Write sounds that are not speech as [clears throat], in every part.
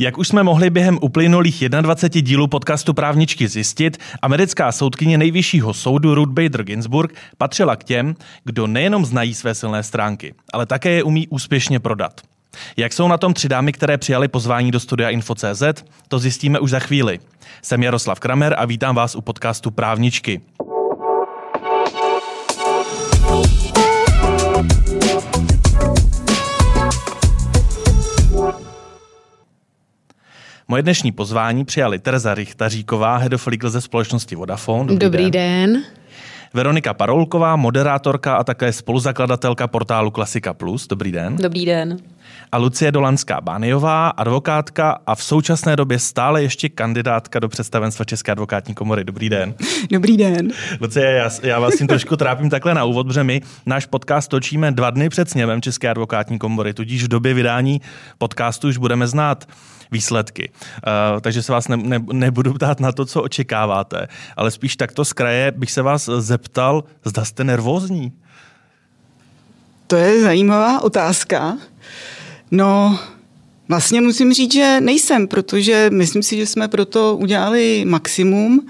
Jak už jsme mohli během uplynulých 21 dílů podcastu Právničky zjistit, americká soudkyně nejvyššího soudu Ruth Bader Ginsburg patřila k těm, kdo nejenom znají své silné stránky, ale také je umí úspěšně prodat. Jak jsou na tom tři dámy, které přijali pozvání do studia Info.cz, to zjistíme už za chvíli. Jsem Jaroslav Kramer a vítám vás u podcastu Právničky. Moje dnešní pozvání přijali Tereza Richtaříková, head of legal ze společnosti Vodafone. Dobrý, Dobrý den. den. Veronika Paroulková, moderátorka a také spoluzakladatelka portálu Klasika Plus. Dobrý den. Dobrý den. A Lucie Dolanská Bániová, advokátka a v současné době stále ještě kandidátka do představenstva České advokátní komory. Dobrý den. [laughs] Dobrý den. Lucie, já, já vás tím trošku trápím takhle na úvod, protože my náš podcast točíme dva dny před sněmem České advokátní komory, tudíž v době vydání podcastu už budeme znát výsledky. Uh, takže se vás ne, ne, nebudu ptát na to, co očekáváte, ale spíš takto z kraje bych se vás zeptal, zda jste nervózní. To je zajímavá otázka. No, vlastně musím říct, že nejsem, protože myslím si, že jsme proto udělali maximum.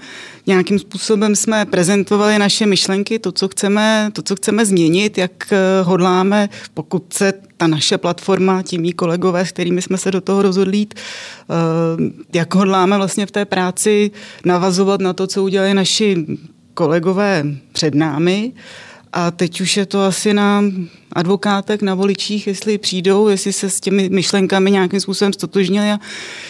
Nějakým způsobem jsme prezentovali naše myšlenky, to, co chceme, to, co chceme změnit, jak eh, hodláme, pokud se ta naše platforma, tím mý kolegové, s kterými jsme se do toho rozhodli jít, eh, jak hodláme vlastně v té práci navazovat na to, co udělali naši kolegové před námi. A teď už je to asi na advokátek, na voličích, jestli přijdou, jestli se s těmi myšlenkami nějakým způsobem stotožnili a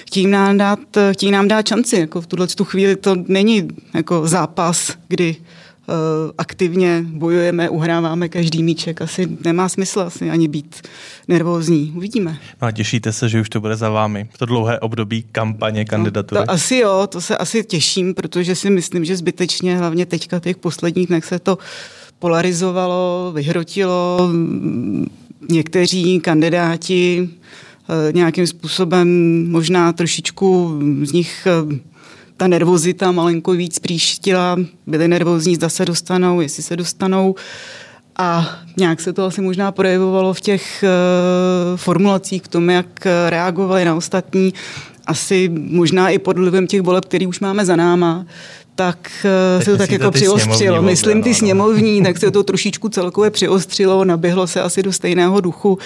chtějí nám dát, chtějí nám dát šanci. Jako v tuhle tu chvíli to není jako zápas, kdy uh, aktivně bojujeme, uhráváme každý míček. Asi nemá smysl asi ani být nervózní. Uvidíme. No a těšíte se, že už to bude za vámi, to dlouhé období kampaně kandidatury? No, to asi jo, to se asi těším, protože si myslím, že zbytečně, hlavně teďka těch posledních dnech se to polarizovalo, vyhrotilo. Někteří kandidáti eh, nějakým způsobem možná trošičku z nich eh, ta nervozita malinko víc příštila, byli nervózní, zda se dostanou, jestli se dostanou. A nějak se to asi možná projevovalo v těch uh, formulacích, v tom, jak reagovali na ostatní. Asi možná i pod vlivem těch voleb, který už máme za náma tak Teď se to tak jako přiostřilo. Myslím ty sněmovní, [laughs] tak se to trošičku celkově přiostřilo, naběhlo se asi do stejného duchu,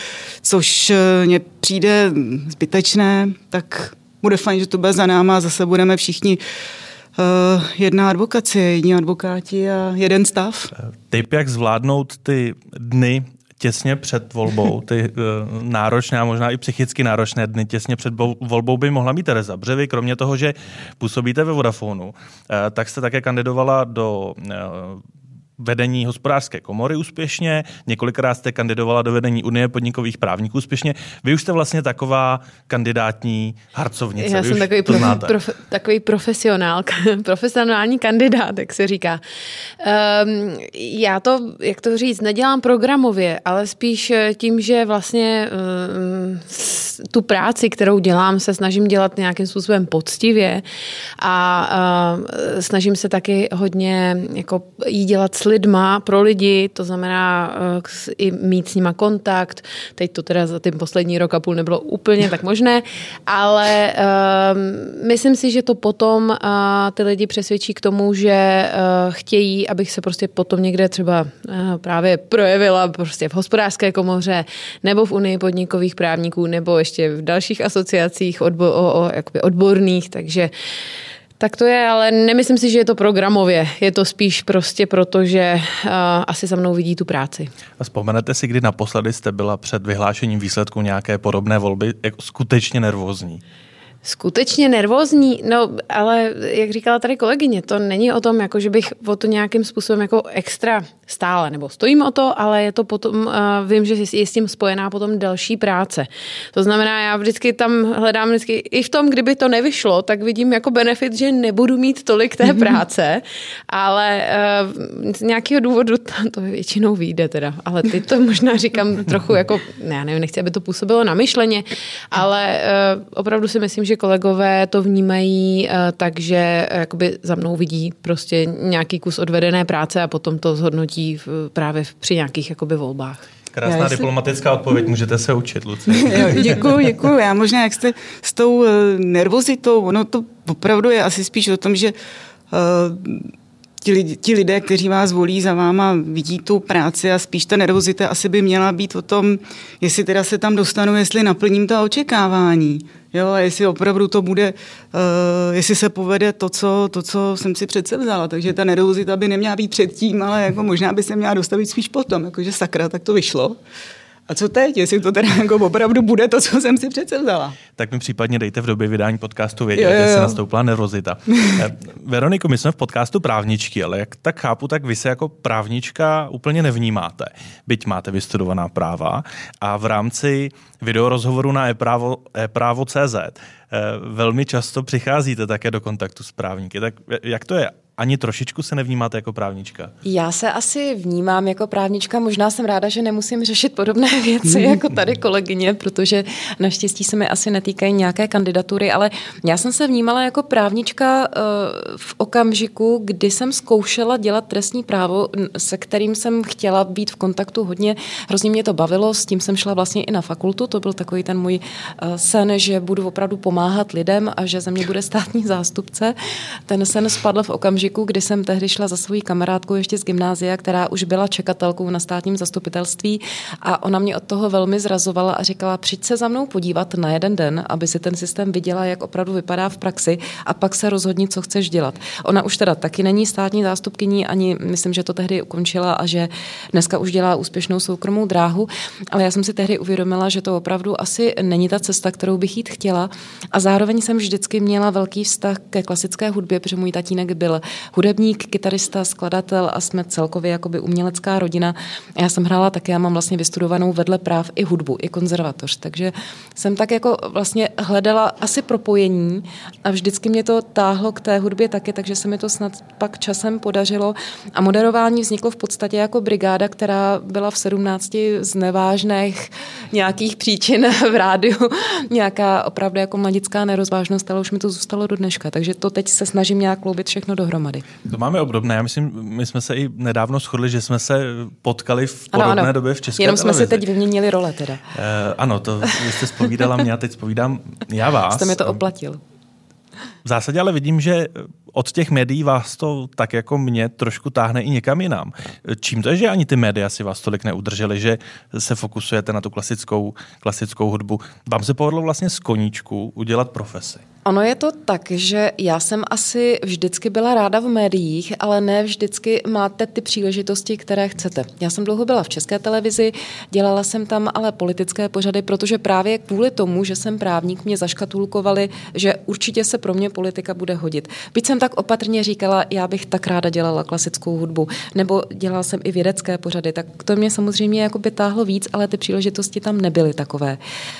což eh, mně přijde zbytečné, tak bude fajn, že to bude za náma a zase budeme všichni uh, jedna advokacie, jedni advokáti a jeden stav. Typ, jak zvládnout ty dny těsně před volbou, ty uh, náročné a možná i psychicky náročné dny těsně před volbou by mohla mít Tereza. Protože vy, kromě toho, že působíte ve Vodafonu, uh, tak jste také kandidovala do uh, vedení hospodářské komory úspěšně, několikrát jste kandidovala do vedení Unie podnikových právníků úspěšně. Vy už jste vlastně taková kandidátní harcovnice. Já Vy jsem takový, prof, prof, takový profesionál, [laughs] profesionální kandidát, jak se říká. Um, já to, jak to říct, nedělám programově, ale spíš eh, tím, že vlastně um, tu práci, kterou dělám, se snažím dělat nějakým způsobem poctivě a uh, snažím se taky hodně jako jí dělat s lidma, pro lidi, to znamená uh, i mít s nima kontakt. Teď to teda za ten poslední rok a půl nebylo úplně tak možné, [laughs] ale uh, myslím si, že to potom uh, ty lidi přesvědčí k tomu, že uh, chtějí, abych se prostě potom někde třeba uh, právě projevila prostě v hospodářské komoře nebo v Unii podnikových právníků nebo ještě v dalších asociacích odbo- o, o, jakoby odborných, takže tak to je, ale nemyslím si, že je to programově. Je to spíš prostě proto, že uh, asi za mnou vidí tu práci. A vzpomenete si, kdy naposledy jste byla před vyhlášením výsledku nějaké podobné volby jako skutečně nervózní? Skutečně nervózní, no ale jak říkala tady kolegyně, to není o tom, jako že bych o to nějakým způsobem jako extra stále, nebo stojím o to, ale je to potom, uh, vím, že je s tím spojená potom další práce. To znamená, já vždycky tam hledám vždycky, i v tom, kdyby to nevyšlo, tak vidím jako benefit, že nebudu mít tolik té [laughs] práce, ale uh, z nějakého důvodu to, to většinou vyjde teda, ale ty to možná říkám trochu jako, ne, já nevím, nechci, aby to působilo na myšleně, ale uh, opravdu si myslím, že kolegové to vnímají uh, tak, že uh, jakoby za mnou vidí prostě nějaký kus odvedené práce a potom to zhodnotí v, právě při nějakých jakoby volbách. Krásná diplomatická odpověď, můžete se učit, Lucie. [laughs] děkuji, děkuji. Já možná, jak jste s tou eh, nervozitou, ono to opravdu je asi spíš o tom, že uh, ti, lidi, ti lidé, kteří vás volí za váma, vidí tu práci a spíš ta nervozita asi by měla být o tom, jestli teda se tam dostanu, jestli naplním ta očekávání. Jo, a jestli opravdu to bude, uh, jestli se povede to co, to, co jsem si přece vzala. Takže ta nervozita by neměla být předtím, ale jako možná by se měla dostavit spíš potom. Jakože sakra, tak to vyšlo. A co teď, jestli to teda jako opravdu bude to, co jsem si přece vzala? Tak mi případně dejte v době vydání podcastu vědět, jestli nastoupila nervozita. [laughs] Eh, Veroniko, my jsme v podcastu právničky, ale jak tak chápu, tak vy se jako právnička úplně nevnímáte. Byť máte vystudovaná práva a v rámci videorozhovoru na e-právo, e-právo.cz eh, velmi často přicházíte také do kontaktu s právníky. Tak jak to je? Ani trošičku se nevnímáte jako právnička? Já se asi vnímám jako právnička. Možná jsem ráda, že nemusím řešit podobné [laughs] věci jako tady kolegyně, protože naštěstí se mi asi netýkají nějaké kandidatury, ale já jsem se vnímala jako právnička eh, v okamžiku, kdy jsem zkoušela dělat trestní právo, se kterým jsem chtěla být v kontaktu hodně. Hrozně mě to bavilo, s tím jsem šla vlastně i na fakultu. To byl takový ten můj eh, sen, že budu opravdu pomáhat lidem a že ze mě bude státní zástupce. Ten sen spadl v okamžiku, okamžiku, kdy jsem tehdy šla za svojí kamarádkou ještě z gymnázia, která už byla čekatelkou na státním zastupitelství a ona mě od toho velmi zrazovala a říkala, přijď se za mnou podívat na jeden den, aby si ten systém viděla, jak opravdu vypadá v praxi a pak se rozhodni, co chceš dělat. Ona už teda taky není státní zástupkyní, ani myslím, že to tehdy ukončila a že dneska už dělá úspěšnou soukromou dráhu, ale já jsem si tehdy uvědomila, že to opravdu asi není ta cesta, kterou bych jít chtěla a zároveň jsem vždycky měla velký vztah ke klasické hudbě, protože můj tatínek byl hudebník, kytarista, skladatel a jsme celkově jakoby umělecká rodina. Já jsem hrála také, já mám vlastně vystudovanou vedle práv i hudbu, i konzervatoř, takže jsem tak jako vlastně hledala asi propojení a vždycky mě to táhlo k té hudbě taky, takže se mi to snad pak časem podařilo. A moderování vzniklo v podstatě jako brigáda, která byla v 17 z nevážných nějakých příčin [laughs] v rádiu, nějaká opravdu jako mladická nerozvážnost, ale už mi to zůstalo do dneška, takže to teď se snažím nějak kloubit všechno dohromady dohromady. To máme obdobné. Já myslím, my jsme se i nedávno shodli, že jsme se potkali v podobné ano, ano. době v České Jenom televizi. jsme si teď vyměnili role teda. Uh, ano, to vy jste spovídala mě a teď spovídám já vás. Jste mi to oplatil. V zásadě ale vidím, že od těch médií vás to tak jako mě trošku táhne i někam jinam. Čím to je, že ani ty média si vás tolik neudržely, že se fokusujete na tu klasickou, klasickou hudbu? Vám se povedlo vlastně z koníčku udělat profesi. Ono je to tak, že já jsem asi vždycky byla ráda v médiích, ale ne vždycky máte ty příležitosti, které chcete. Já jsem dlouho byla v české televizi, dělala jsem tam ale politické pořady, protože právě kvůli tomu, že jsem právník, mě zaškatulkovali, že určitě se pro mě politika bude hodit. Byť jsem tak opatrně říkala, já bych tak ráda dělala klasickou hudbu, nebo dělala jsem i vědecké pořady, tak to mě samozřejmě jako by táhlo víc, ale ty příležitosti tam nebyly takové.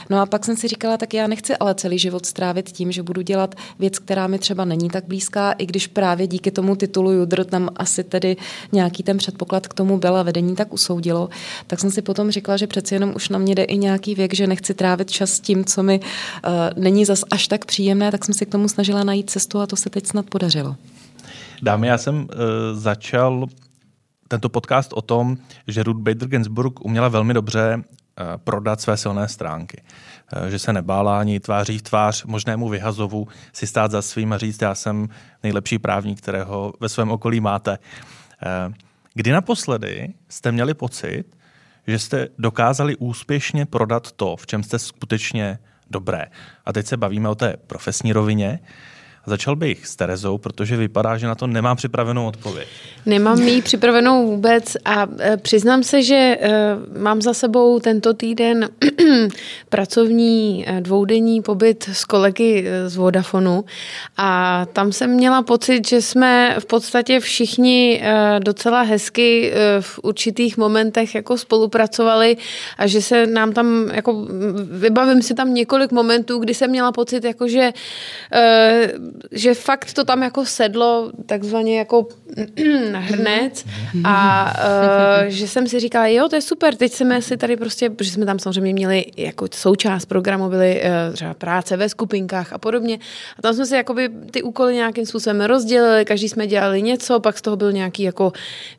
No a pak jsem si říkala, tak já nechci ale celý život strávit tím, že budu dělat věc, která mi třeba není tak blízká, i když právě díky tomu titulu Judr tam asi tedy nějaký ten předpoklad k tomu byla vedení tak usoudilo, tak jsem si potom řekla, že přeci jenom už na mě jde i nějaký věk, že nechci trávit čas tím, co mi uh, není zas až tak příjemné, tak jsem si k tomu snažila najít cestu a to se teď snad podařilo. Dámy, já jsem uh, začal tento podcast o tom, že Ruth Bader Ginsburg uměla velmi dobře prodat své silné stránky. Uh, že se nebála ani tváří v tvář možnému vyhazovu si stát za svým a říct, já jsem nejlepší právník, kterého ve svém okolí máte. Kdy naposledy jste měli pocit, že jste dokázali úspěšně prodat to, v čem jste skutečně dobré? A teď se bavíme o té profesní rovině. Začal bych s Terezou, protože vypadá, že na to nemám připravenou odpověď. Nemám ji připravenou vůbec a e, přiznám se, že e, mám za sebou tento týden [clears throat] pracovní e, dvoudenní pobyt s kolegy z Vodafonu a tam jsem měla pocit, že jsme v podstatě všichni docela hezky v určitých momentech jako spolupracovali a že se nám tam, jako vybavím si tam několik momentů, kdy jsem měla pocit, jako že že fakt to tam jako sedlo takzvaně jako [clears throat] na hrnec a uh, že jsem si říkala, jo, to je super, teď jsme si tady prostě, protože jsme tam samozřejmě měli jako součást programu byly uh, třeba práce ve skupinkách a podobně. A tam jsme si jakoby ty úkoly nějakým způsobem rozdělili, každý jsme dělali něco, pak z toho byl nějaký jako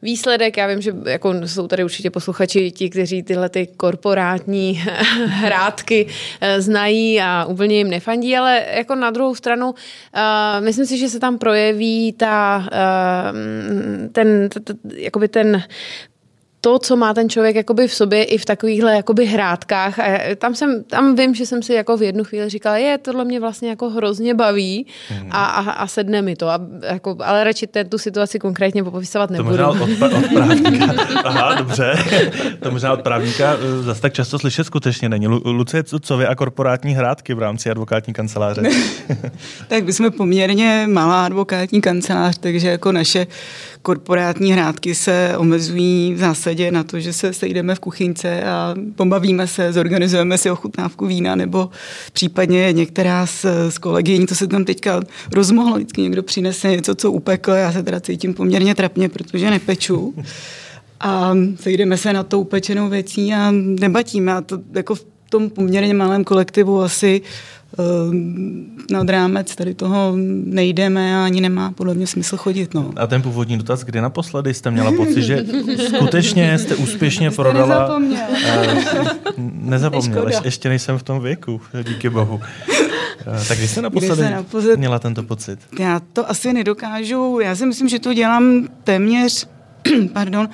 výsledek, já vím, že jako jsou tady určitě posluchači ti, kteří tyhle ty korporátní [laughs] hrátky uh, znají a úplně jim nefandí, ale jako na druhou stranu uh, myslím si, že se tam projeví ta, uh, ten, t, t, jakoby ten to, co má ten člověk jakoby v sobě i v takovýchhle jakoby hrátkách. A tam, jsem, tam vím, že jsem si jako v jednu chvíli říkala, je, tohle mě vlastně jako hrozně baví mm. a, a, a sedne mi to. A, jako, ale radši ten, tu situaci konkrétně popisovat nebudu. To možná od, od právníka. [laughs] Aha, dobře. To možná od právníka eh, zase tak často slyšet skutečně není. Lucie, co, co vy a korporátní hrátky v rámci advokátní kanceláře? [laughs] tak my jsme poměrně malá advokátní kancelář, takže jako naše korporátní hrádky se omezují v zásadě na to, že se sejdeme v kuchyňce a pobavíme se, zorganizujeme si ochutnávku vína, nebo případně některá z, z kolegyní, to se tam teďka rozmohlo, vždycky někdo přinese něco, co upekl, já se teda cítím poměrně trapně, protože nepeču. A sejdeme se na to upečenou věcí a debatíme. A to jako v tom poměrně malém kolektivu asi nad rámec tady toho nejdeme a ani nemá podle mě smysl chodit. No. A ten původní dotaz, kdy naposledy jste měla pocit, že skutečně jste úspěšně jste prodala... Nezapomněl. Uh, nezapomněl, Ješ, ještě nejsem v tom věku, díky bohu. Uh, tak kdy jste naposledy, kdy naposled... měla tento pocit? Já to asi nedokážu, já si myslím, že to dělám téměř, [clears throat] pardon,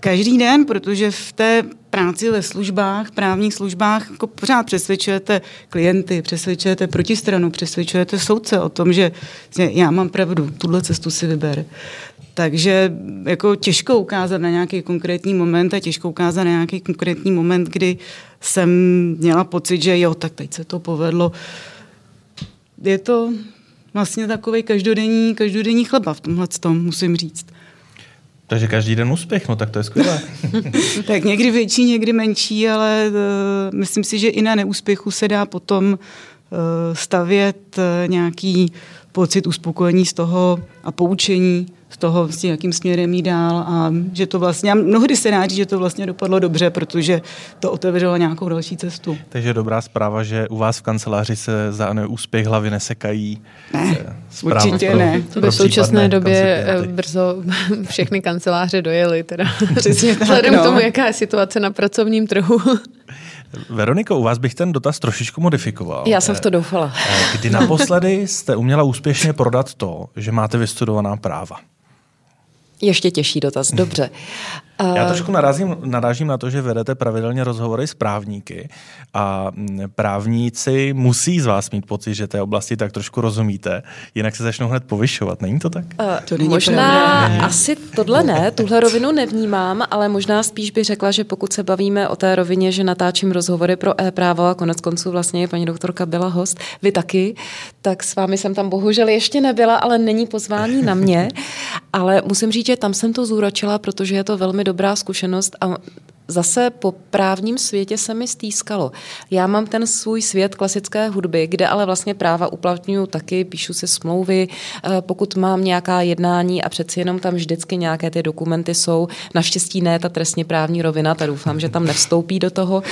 každý den, protože v té práci ve službách, právních službách, jako pořád přesvědčujete klienty, přesvědčujete protistranu, přesvědčujete soudce o tom, že já mám pravdu, tuhle cestu si vyber. Takže jako těžko ukázat na nějaký konkrétní moment a těžko ukázat na nějaký konkrétní moment, kdy jsem měla pocit, že jo, tak teď se to povedlo. Je to vlastně takový každodenní, každodenní chleba v tomhle tom, musím říct. Takže každý den úspěch, no tak to je skvělé. [laughs] tak někdy větší, někdy menší, ale uh, myslím si, že i na neúspěchu se dá potom uh, stavět uh, nějaký pocit uspokojení z toho a poučení z toho, s jakým směrem jít dál a že to vlastně, a mnohdy se dá že to vlastně dopadlo dobře, protože to otevřelo nějakou další cestu. Takže dobrá zpráva, že u vás v kanceláři se za neúspěch hlavy nesekají. Ne, Zpráva určitě pro, ne. Pro v současné době koncipienty. brzo [laughs] všechny kanceláře dojely, teda [laughs] Přesně tak, vzhledem no. k tomu, jaká je situace na pracovním trhu. [laughs] Veroniko, u vás bych ten dotaz trošičku modifikoval. Já jsem v to doufala. Kdy naposledy jste uměla úspěšně prodat to, že máte vystudovaná práva? Ještě těžší dotaz, dobře. Já trošku narazím, narážím na to, že vedete pravidelně rozhovory s právníky a právníci musí z vás mít pocit, že té oblasti tak trošku rozumíte, jinak se začnou hned povyšovat. Není to tak? Uh, to není možná pravda. asi tohle ne, tuhle rovinu nevnímám, ale možná spíš bych řekla, že pokud se bavíme o té rovině, že natáčím rozhovory pro e-právo a konec konců vlastně paní doktorka byla host, vy taky, tak s vámi jsem tam bohužel ještě nebyla, ale není pozvání na mě. [laughs] Ale musím říct, že tam jsem to zúročila, protože je to velmi dobrá zkušenost a zase po právním světě se mi stýskalo. Já mám ten svůj svět klasické hudby, kde ale vlastně práva uplatňuju taky, píšu si smlouvy, eh, pokud mám nějaká jednání a přeci jenom tam vždycky nějaké ty dokumenty jsou, naštěstí ne ta trestně právní rovina, ta doufám, že tam nevstoupí do toho,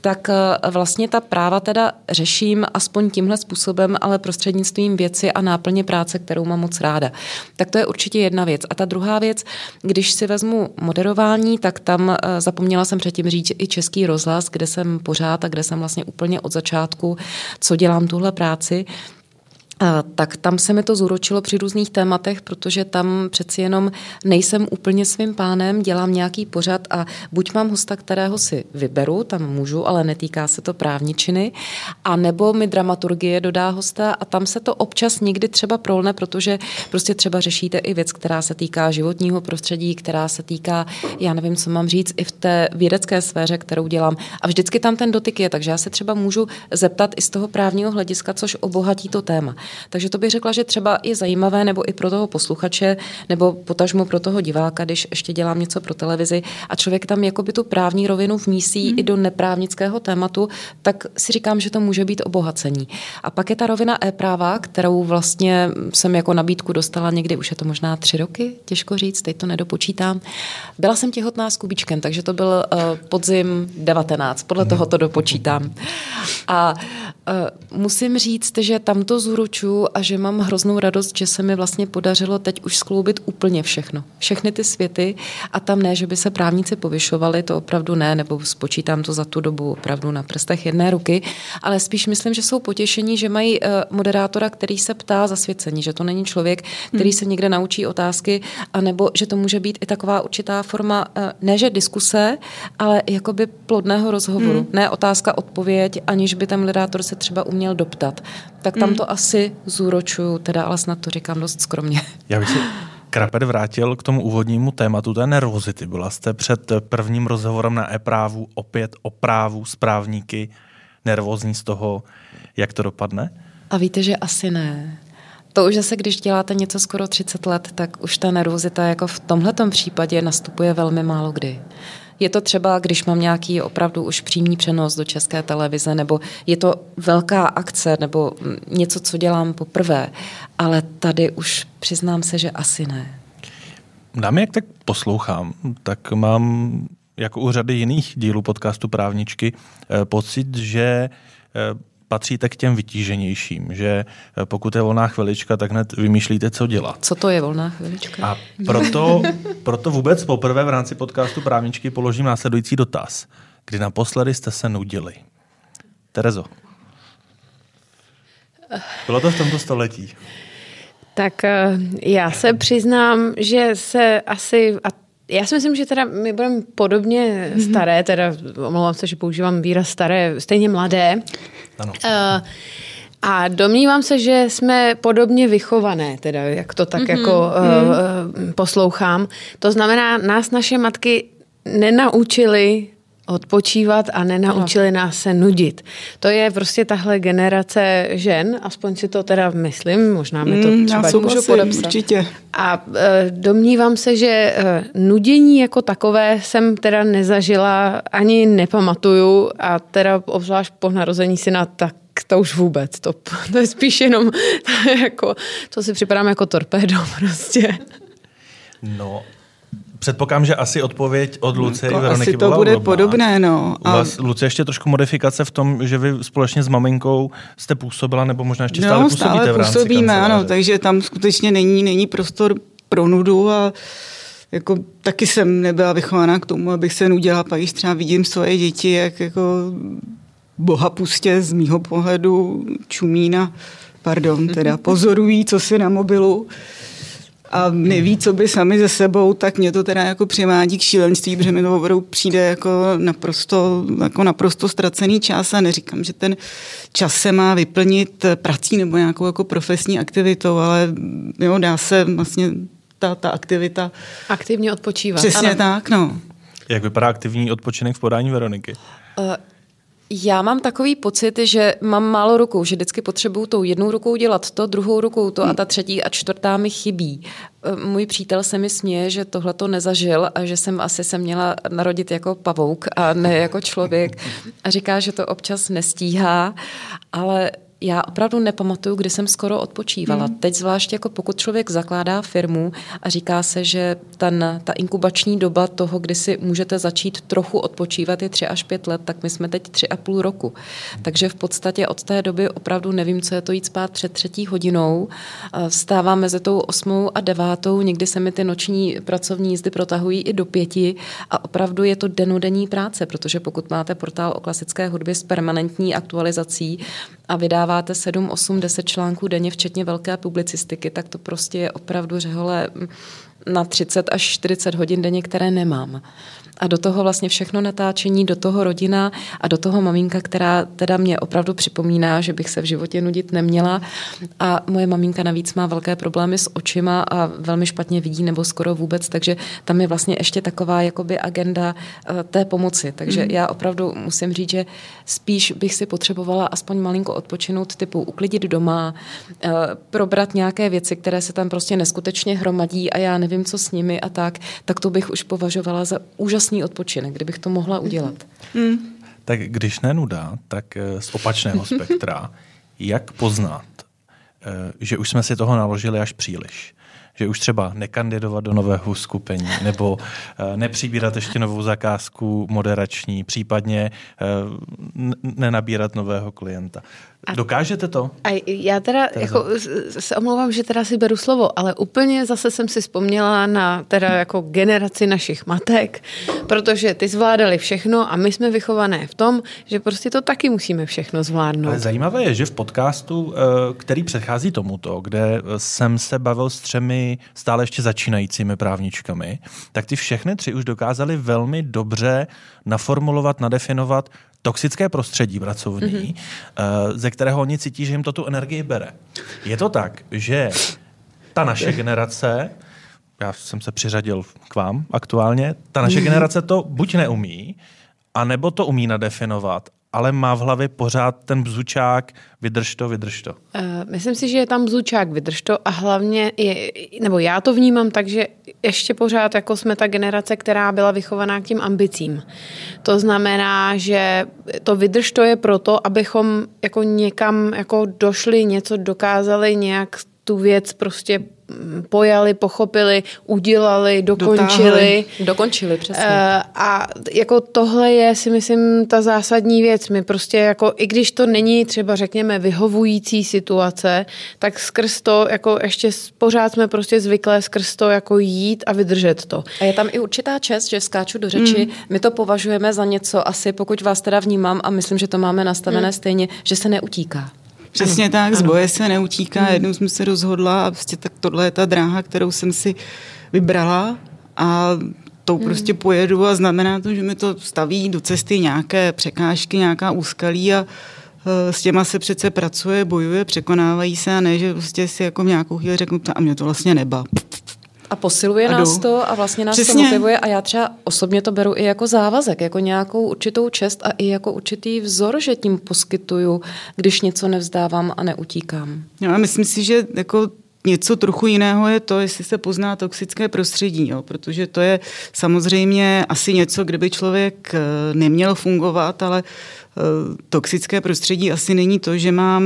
tak eh, vlastně ta práva teda řeším aspoň tímhle způsobem, ale prostřednictvím věci a náplně práce, kterou mám moc ráda. Tak to je určitě jedna věc. A ta druhá věc, když si vezmu moderování, tak tam eh, zapomněla jsem předtím říct i Český rozhlas, kde jsem pořád a kde jsem vlastně úplně od začátku, co dělám tuhle práci, tak tam se mi to zúročilo při různých tématech, protože tam přeci jenom nejsem úplně svým pánem, dělám nějaký pořad a buď mám hosta, kterého si vyberu, tam můžu, ale netýká se to právničiny, a nebo mi dramaturgie dodá hosta a tam se to občas někdy třeba prolne, protože prostě třeba řešíte i věc, která se týká životního prostředí, která se týká, já nevím, co mám říct, i v té vědecké sféře, kterou dělám. A vždycky tam ten dotyk je, takže já se třeba můžu zeptat i z toho právního hlediska, což obohatí to téma. Takže to bych řekla, že třeba je zajímavé nebo i pro toho posluchače, nebo potažmo pro toho diváka, když ještě dělám něco pro televizi a člověk tam jakoby tu právní rovinu vmísí hmm. i do neprávnického tématu, tak si říkám, že to může být obohacení. A pak je ta rovina e-práva, kterou vlastně jsem jako nabídku dostala někdy, už je to možná tři roky, těžko říct, teď to nedopočítám. Byla jsem těhotná s Kubičkem, takže to byl uh, podzim 19, podle hmm. toho to dopočítám. A uh, musím říct, že tam to zúruču a že mám hroznou radost, že se mi vlastně podařilo teď už skloubit úplně všechno. Všechny ty světy a tam ne, že by se právníci povyšovali, to opravdu ne, nebo spočítám to za tu dobu opravdu na prstech jedné ruky, ale spíš myslím, že jsou potěšení, že mají uh, moderátora, který se ptá zasvěcení, že to není člověk, který hmm. se někde naučí otázky, anebo že to může být i taková určitá forma, uh, ne že diskuse, ale jakoby plodného rozhovoru. Hmm. Ne otázka, odpověď, aniž by ten moderátor se třeba uměl doptat. Tak tam hmm. to asi zúročuju, teda ale snad to říkám dost skromně. Já bych si Krapet vrátil k tomu úvodnímu tématu té nervozity. Byla jste před prvním rozhovorem na e-právu opět o právu správníky nervózní z toho, jak to dopadne? A víte, že asi ne. To už zase, když děláte něco skoro 30 let, tak už ta nervozita jako v tomhletom případě nastupuje velmi málo kdy. Je to třeba, když mám nějaký opravdu už přímý přenos do české televize, nebo je to velká akce, nebo něco, co dělám poprvé, ale tady už přiznám se, že asi ne. Dámy, jak tak poslouchám, tak mám jako u řady jiných dílů podcastu Právničky eh, pocit, že eh, patříte k těm vytíženějším, že eh, pokud je volná chvilička, tak hned vymýšlíte, co dělat. Co to je volná chvilička? A proto, proto vůbec poprvé v rámci podcastu Právničky položím následující dotaz. Kdy naposledy jste se nudili? Terezo. Bylo to v tomto století. Tak eh, já se přiznám, že se asi, a já si myslím, že teda my budeme podobně mm-hmm. staré, teda omlouvám se, že používám výraz staré, stejně mladé. Ano. Uh, a domnívám se, že jsme podobně vychované, teda jak to tak mm-hmm. jako uh, poslouchám. To znamená, nás naše matky nenaučili odpočívat a nenaučili nás se nudit. To je prostě tahle generace žen, aspoň si to teda myslím, možná mi to mm, třeba můžu podepsat. Určitě. A e, domnívám se, že e, nudění jako takové jsem teda nezažila, ani nepamatuju a teda obzvlášť po narození syna tak to už vůbec, to, [laughs] to je spíš jenom [laughs] jako, to si připadám jako torpédo [laughs] prostě. No, Předpokládám, že asi odpověď od Luce jako i Veroniky Asi to bude obdobná. podobné, no. A... U vás, Luce, ještě trošku modifikace v tom, že vy společně s maminkou jste působila, nebo možná ještě stále no, působíte stále v rámci působíme, kanceláře. ano, takže tam skutečně není, není prostor pro nudu a jako taky jsem nebyla vychovaná k tomu, abych se nudila, pak když třeba vidím svoje děti, jak jako boha pustě z mýho pohledu čumí na, pardon, teda [laughs] pozorují, co si na mobilu, a neví, co by sami ze sebou, tak mě to teda jako přivádí k šílenství, protože mi to opravdu přijde jako naprosto, jako naprosto ztracený čas a neříkám, že ten čas se má vyplnit prací nebo nějakou jako profesní aktivitou, ale jo, dá se vlastně ta, ta aktivita... Aktivně odpočívat. Přesně ano. tak, no. Jak vypadá aktivní odpočinek v podání Veroniky? Uh, já mám takový pocit, že mám málo rukou, že vždycky potřebuju tou jednou rukou dělat to, druhou rukou to a ta třetí a čtvrtá mi chybí. E, můj přítel se mi směje, že tohle to nezažil a že jsem asi se měla narodit jako pavouk a ne jako člověk. A říká, že to občas nestíhá, ale já opravdu nepamatuju, kdy jsem skoro odpočívala. Hmm. Teď zvlášť jako pokud člověk zakládá firmu a říká se, že ten, ta inkubační doba toho, kdy si můžete začít trochu odpočívat je tři až pět let, tak my jsme teď tři a půl roku. Takže v podstatě od té doby opravdu nevím, co je to jít spát před třetí hodinou. Vstávám mezi tou osmou a devátou, někdy se mi ty noční pracovní jízdy protahují i do pěti a opravdu je to denodenní práce, protože pokud máte portál o klasické hudbě s permanentní aktualizací a vydává vydáváte 7, 8, 10 článků denně, včetně velké publicistiky, tak to prostě je opravdu řehole na 30 až 40 hodin denně, které nemám. A do toho vlastně všechno natáčení, do toho rodina a do toho maminka, která teda mě opravdu připomíná, že bych se v životě nudit neměla. A moje maminka navíc má velké problémy s očima a velmi špatně vidí nebo skoro vůbec, takže tam je vlastně ještě taková jakoby agenda uh, té pomoci. Takže mm. já opravdu musím říct, že spíš bych si potřebovala aspoň malinko odpočinout, typu uklidit doma, uh, probrat nějaké věci, které se tam prostě neskutečně hromadí a já nevím, co s nimi a tak, tak to bych už považovala za úžasný úžasný odpočinek, kdybych to mohla udělat. Mm. Tak když nenuda, tak eh, z opačného [laughs] spektra, jak poznat, eh, že už jsme si toho naložili až příliš? že už třeba nekandidovat do nového skupení nebo eh, nepřibírat ještě novou zakázku moderační, případně nenabírat nového klienta. A, Dokážete to? A já teda jako, se omlouvám, že teda si beru slovo, ale úplně zase jsem si vzpomněla na teda jako generaci našich matek, protože ty zvládali všechno a my jsme vychované v tom, že prostě to taky musíme všechno zvládnout. Ale zajímavé je, že v podcastu, eh, který předchází tomuto, kde jsem se bavil s třemi stále ještě začínajícími právničkami, tak ty všechny tři už dokázali velmi dobře naformulovat, nadefinovat toxické prostředí pracovní, mm-hmm. ze kterého oni cítí, že jim to tu energii bere. Je to tak, že ta naše [laughs] generace, já jsem se přiřadil k vám aktuálně, ta naše generace to buď neumí, anebo to umí nadefinovat ale má v hlavě pořád ten bzučák, vydrž to, vydrž to. Uh, myslím si, že je tam bzučák, vydrž to a hlavně, je, nebo já to vnímám tak, že ještě pořád jako jsme ta generace, která byla vychovaná k tím ambicím. To znamená, že to vydrž to je proto, abychom jako někam jako došli, něco dokázali, nějak tu věc prostě pojali, pochopili, udělali, dokončili. Dotáhli. Dokončili, přesně. Uh, a jako tohle je si myslím ta zásadní věc. My prostě jako, i když to není třeba řekněme vyhovující situace, tak skrz to jako ještě pořád jsme prostě zvyklé skrz to jako jít a vydržet to. A je tam i určitá čest, že skáču do řeči, mm. my to považujeme za něco asi, pokud vás teda vnímám a myslím, že to máme nastavené mm. stejně, že se neutíká. Přesně ano, tak, z boje se neutíká. Hmm. Jednou jsem se rozhodla a prostě tak tohle je ta dráha, kterou jsem si vybrala a tou hmm. prostě pojedu a znamená to, že mi to staví do cesty nějaké překážky, nějaká úskalí a e, s těma se přece pracuje, bojuje, překonávají se a ne, že prostě si jako v nějakou chvíli řeknu, a mě to vlastně neba. A posiluje a nás to a vlastně nás Přesně. to motivuje a já třeba osobně to beru i jako závazek, jako nějakou určitou čest a i jako určitý vzor, že tím poskytuju, když něco nevzdávám a neutíkám. No a myslím si, že jako něco trochu jiného je to, jestli se pozná toxické prostředí, jo? protože to je samozřejmě asi něco, kde by člověk eh, neměl fungovat, ale toxické prostředí asi není to, že mám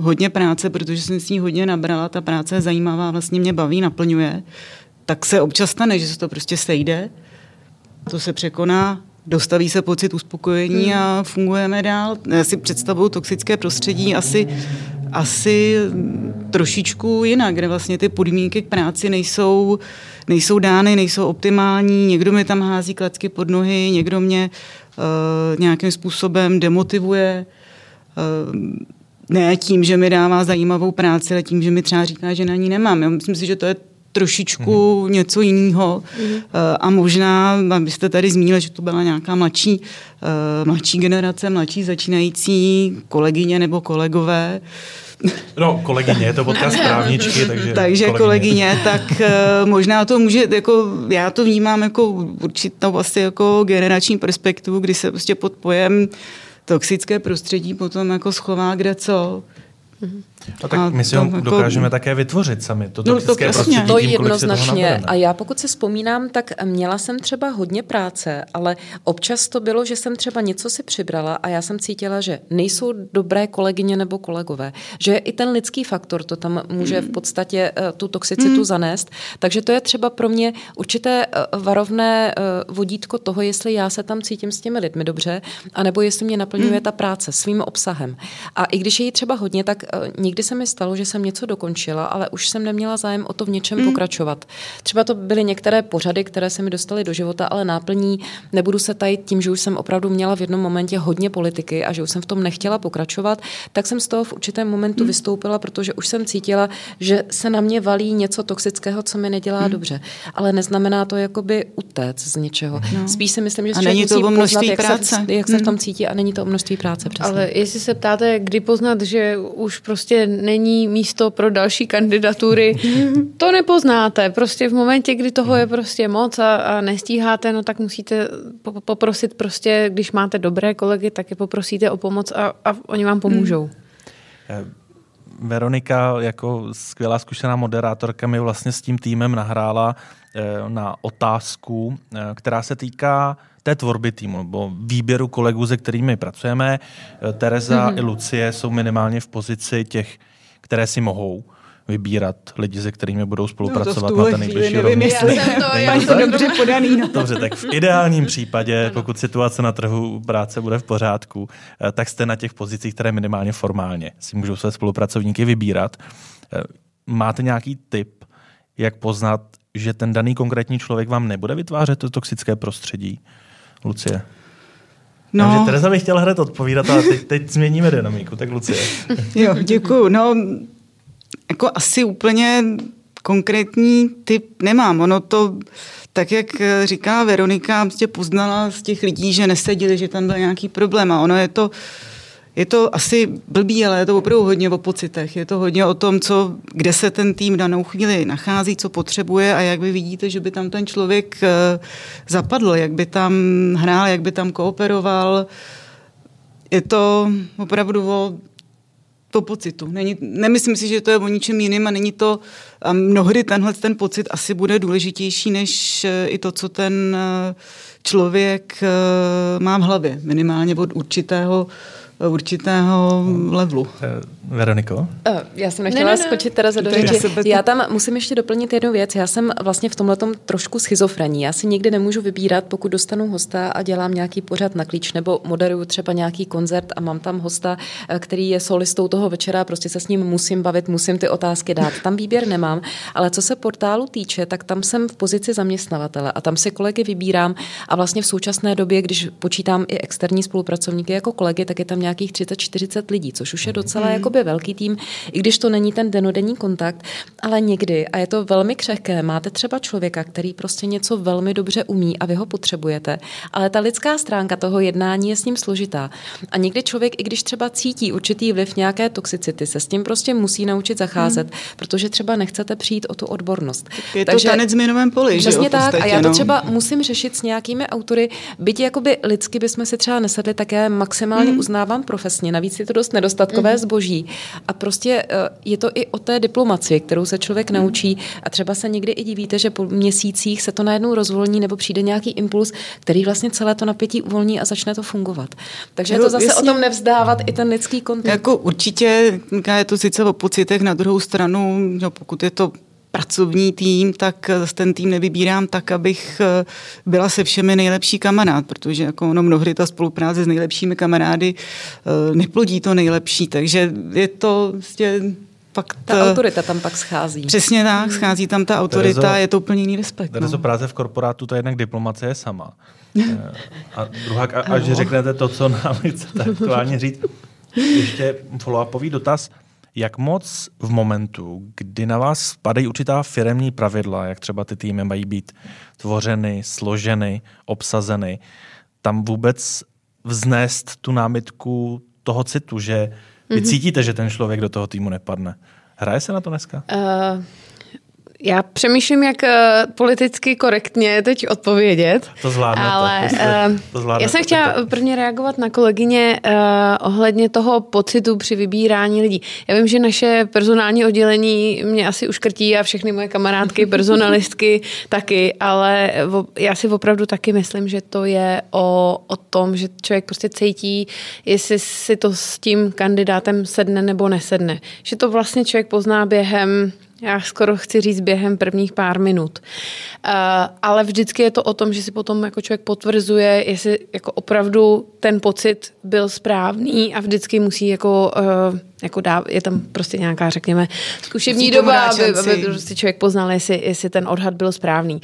hodně práce, protože jsem s ní hodně nabrala, ta práce je zajímavá, vlastně mě baví, naplňuje, tak se občas stane, že se to prostě sejde, to se překoná, dostaví se pocit uspokojení hmm. a fungujeme dál. Já si představuju toxické prostředí asi, asi trošičku jinak, kde vlastně ty podmínky k práci nejsou, nejsou dány, nejsou optimální, někdo mi tam hází klacky pod nohy, někdo mě nějakým způsobem demotivuje. Uh, ne tím, že mi dává zajímavou práci, ale tím, že mi třeba říká, že na ní nemám. Já myslím si, že to je trošičku mm. něco jiného. Mm. A možná, abyste tady zmínili, že to byla nějaká mladší, mladší generace, mladší začínající kolegyně nebo kolegové. No, kolegyně, je to podcast právničky, takže Takže kolegyně, kolegyně tak uh, možná to může, jako já to vnímám jako určitou vlastně jako generační perspektivu, kdy se prostě pod pojem toxické prostředí potom jako schová kde co. No tak a my si ho jako... dokážeme také vytvořit sami. To, no, to, prostředí, to tím, jednoznačně. A já pokud si vzpomínám, tak měla jsem třeba hodně práce, ale občas to bylo, že jsem třeba něco si přibrala a já jsem cítila, že nejsou dobré kolegyně nebo kolegové. Že i ten lidský faktor to tam může v podstatě uh, tu toxicitu mm. zanést. Takže to je třeba pro mě určité uh, varovné uh, vodítko toho, jestli já se tam cítím s těmi lidmi dobře, anebo jestli mě naplňuje mm. ta práce svým obsahem. A i když je jí třeba hodně, tak uh, někdy se mi stalo, že jsem něco dokončila, ale už jsem neměla zájem o to v něčem mm. pokračovat. Třeba to byly některé pořady, které se mi dostaly do života, ale náplní nebudu se tajit tím, že už jsem opravdu měla v jednom momentě hodně politiky a že už jsem v tom nechtěla pokračovat, tak jsem z toho v určitém momentu mm. vystoupila, protože už jsem cítila, že se na mě valí něco toxického, co mi nedělá mm. dobře. Ale neznamená to jakoby utéct z něčeho. No. Spíš si myslím, že a není to musí poznat, jak, práce. Se, jak se v tom cítí a není to o množství práce. Přesně. Ale jestli se ptáte, kdy poznat, že už prostě není místo pro další kandidatury, [laughs] to nepoznáte. Prostě v momentě, kdy toho je prostě moc a, a nestíháte, no tak musíte poprosit prostě, když máte dobré kolegy, tak je poprosíte o pomoc a, a oni vám pomůžou. Hmm. Veronika jako skvělá zkušená moderátorka mi vlastně s tím týmem nahrála eh, na otázku, eh, která se týká té tvorby týmu nebo výběru kolegů, se kterými pracujeme. Tereza mm-hmm. i Lucie jsou minimálně v pozici těch, které si mohou vybírat lidi, se kterými budou spolupracovat no na ten nejbližší rok. Já [laughs] jsem to, já to dobře podaný. No. Dobře, tak v ideálním případě, pokud situace na trhu práce bude v pořádku, eh, tak jste na těch pozicích, které minimálně formálně si můžou své spolupracovníky vybírat. Eh, máte nějaký tip, jak poznat, že ten daný konkrétní člověk vám nebude vytvářet to toxické prostředí? Lucie. No. Takže Tereza bych chtěla hned odpovídat, ale teď, teď změníme dynamiku, tak Lucie. [laughs] jo, děkuju. No, jako asi úplně konkrétní typ nemám. Ono to, tak jak říká Veronika, prostě poznala z těch lidí, že neseděli, že tam byl nějaký problém a ono je to, je to asi blbý, ale je to opravdu hodně o pocitech. Je to hodně o tom, co, kde se ten tým danou chvíli nachází, co potřebuje a jak vy vidíte, že by tam ten člověk eh, zapadl, jak by tam hrál, jak by tam kooperoval. Je to opravdu o po pocitu. Není, nemyslím si, že to je o ničem jiným a není to, a mnohdy tenhle ten pocit asi bude důležitější než eh, i to, co ten eh, člověk má v hlavě, minimálně od určitého určitého levelu. Eh, Veroniko? Eh, já jsem nechtěla ne, ne, ne. skočit teda za do řeči. Já tam musím ještě doplnit jednu věc. Já jsem vlastně v tomhle trošku schizofrení. Já si nikdy nemůžu vybírat, pokud dostanu hosta a dělám nějaký pořad na klíč nebo moderuju třeba nějaký koncert a mám tam hosta, eh, který je solistou toho večera, prostě se s ním musím bavit, musím ty otázky dát. Tam výběr nemám, ale co se portálu týče, tak tam jsem v pozici zaměstnavatele a tam si kolegy vybírám a vlastně v současné době, když počítám i externí spolupracovníky jako kolegy, tak je tam nějakých 30-40 lidí, což už je docela mm. jakoby velký tým, i když to není ten denodenní kontakt, ale někdy, a je to velmi křehké, máte třeba člověka, který prostě něco velmi dobře umí a vy ho potřebujete, ale ta lidská stránka toho jednání je s ním složitá. A někdy člověk, i když třeba cítí určitý vliv nějaké toxicity, se s tím prostě musí naučit zacházet, mm. protože třeba nechcete přijít o tu odbornost. Je Takže, to tanec v minovém poli. Přesně tak. A já to no. třeba musím řešit s nějakými autory, byť jakoby lidsky bychom si třeba nesedli, tak já maximálně mm. uznávám vnímám profesně, navíc je to dost nedostatkové mm. zboží. A prostě eh, je to i o té diplomaci, kterou se člověk mm. naučí. A třeba se někdy i divíte, že po měsících se to najednou rozvolní nebo přijde nějaký impuls, který vlastně celé to napětí uvolní a začne to fungovat. Takže je to zase jasně, o tom nevzdávat i ten lidský kontakt. Jako určitě je to sice o pocitech, na druhou stranu, pokud je to pracovní tým, tak ten tým nevybírám tak, abych eh, byla se všemi nejlepší kamarád, protože jako ono mnohdy ta spolupráce s nejlepšími kamarády eh, neplodí to nejlepší, takže je to vlastně fakt... Ta autorita tam pak schází. Přesně tak, schází tam ta autorita, Terezo, je to úplně jiný respekt. Terezo, no. práce v korporátu, to je jednak diplomace je sama. [laughs] Eh, a druhá, a, až řeknete to, co nám [laughs] chcete aktuálně říct, ještě follow-upový dotaz. Jak moc v momentu, kdy na vás padají určitá firemní pravidla, jak třeba ty týmy mají být tvořeny, složeny, obsazeny, tam vůbec vznést tu námitku toho citu, že vy mm-hmm. cítíte, že ten člověk do toho týmu nepadne. Hraje se na to dneska? Uh, já přemýšlím, jak eh, politicky korektně teď odpovědět. To zvládnete. Ale to, uh, to zvládnete. já jsem chtěla prvně reagovat na kolegyně uh, ohledně toho pocitu při vybírání lidí. Já vím, že naše personální oddělení mě asi uškrtí a všechny moje kamarádky, [laughs] personalistky taky, ale já si opravdu taky myslím, že to je o, o tom, že člověk prostě cítí, jestli si to s tím kandidátem sedne nebo nesedne. Že to vlastně člověk pozná během já skoro chci říct během prvních pár minut. Uh, ale vždycky je to o tom, že si potom jako člověk potvrzuje, jestli jako opravdu ten pocit byl správný a vždycky musí jako uh, jako dá, je tam prostě nějaká, řekněme, zkušební doba, aby, aby prostě člověk poznal, jestli, jestli ten odhad byl správný. Uh,